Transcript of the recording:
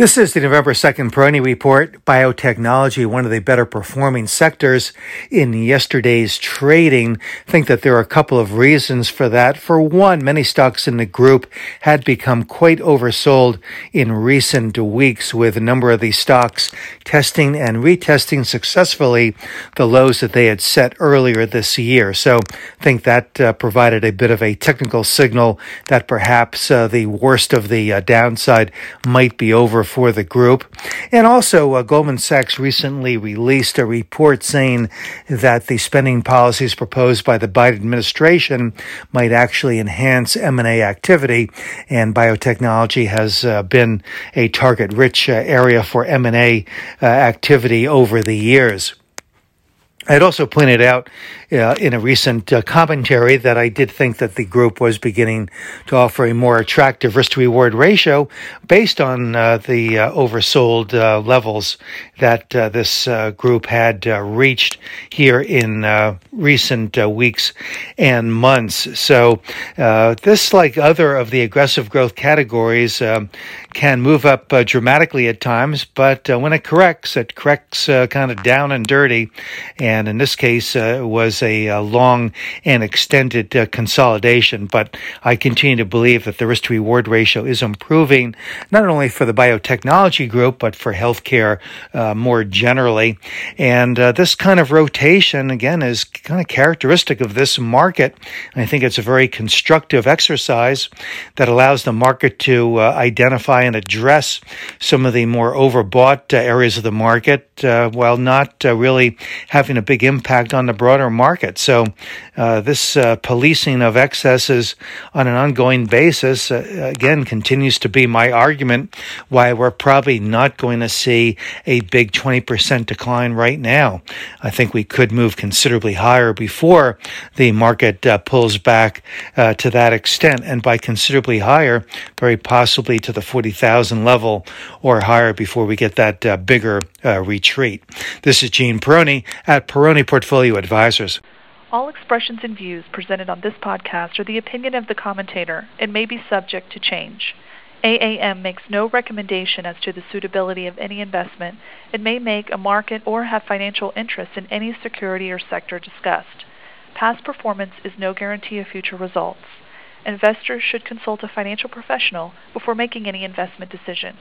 This is the November 2nd Peroni Report. Biotechnology, one of the better performing sectors in yesterday's trading. I think that there are a couple of reasons for that. For one, many stocks in the group had become quite oversold in recent weeks with a number of these stocks testing and retesting successfully the lows that they had set earlier this year. So I think that uh, provided a bit of a technical signal that perhaps uh, the worst of the uh, downside might be over for the group. And also, uh, Goldman Sachs recently released a report saying that the spending policies proposed by the Biden administration might actually enhance M&A activity, and biotechnology has uh, been a target-rich uh, area for M&A uh, activity over the years. I had also pointed out uh, in a recent uh, commentary that I did think that the group was beginning to offer a more attractive risk to reward ratio based on uh, the uh, oversold uh, levels that uh, this group had reached here in recent weeks and months. So, this, like other of the aggressive growth categories, um, can move up dramatically at times, but when it corrects, it corrects kind of down and dirty. And in this case, it was a, a long and extended uh, consolidation. But I continue to believe that the risk to reward ratio is improving, not only for the biotechnology group, but for healthcare uh, more generally. And uh, this kind of rotation, again, is kind of characteristic of this market. And I think it's a very constructive exercise that allows the market to uh, identify and address some of the more overbought uh, areas of the market uh, while not really having a big impact on the broader market. So, uh, this uh, policing of excesses on an ongoing basis, uh, again, continues to be my argument why we're probably not going to see a big 20% decline right now. I think we could move considerably higher before the market uh, pulls back uh, to that extent. And by considerably higher, very possibly to the 40,000 level or higher before we get that uh, retreat. This is Gene Peroni at Peroni Portfolio Advisors. All expressions and views presented on this podcast are the opinion of the commentator and may be subject to change. AAM makes no recommendation as to the suitability of any investment and may make a market or have financial interest in any security or sector discussed. Past performance is no guarantee of future results. Investors should consult a financial professional before making any investment decision.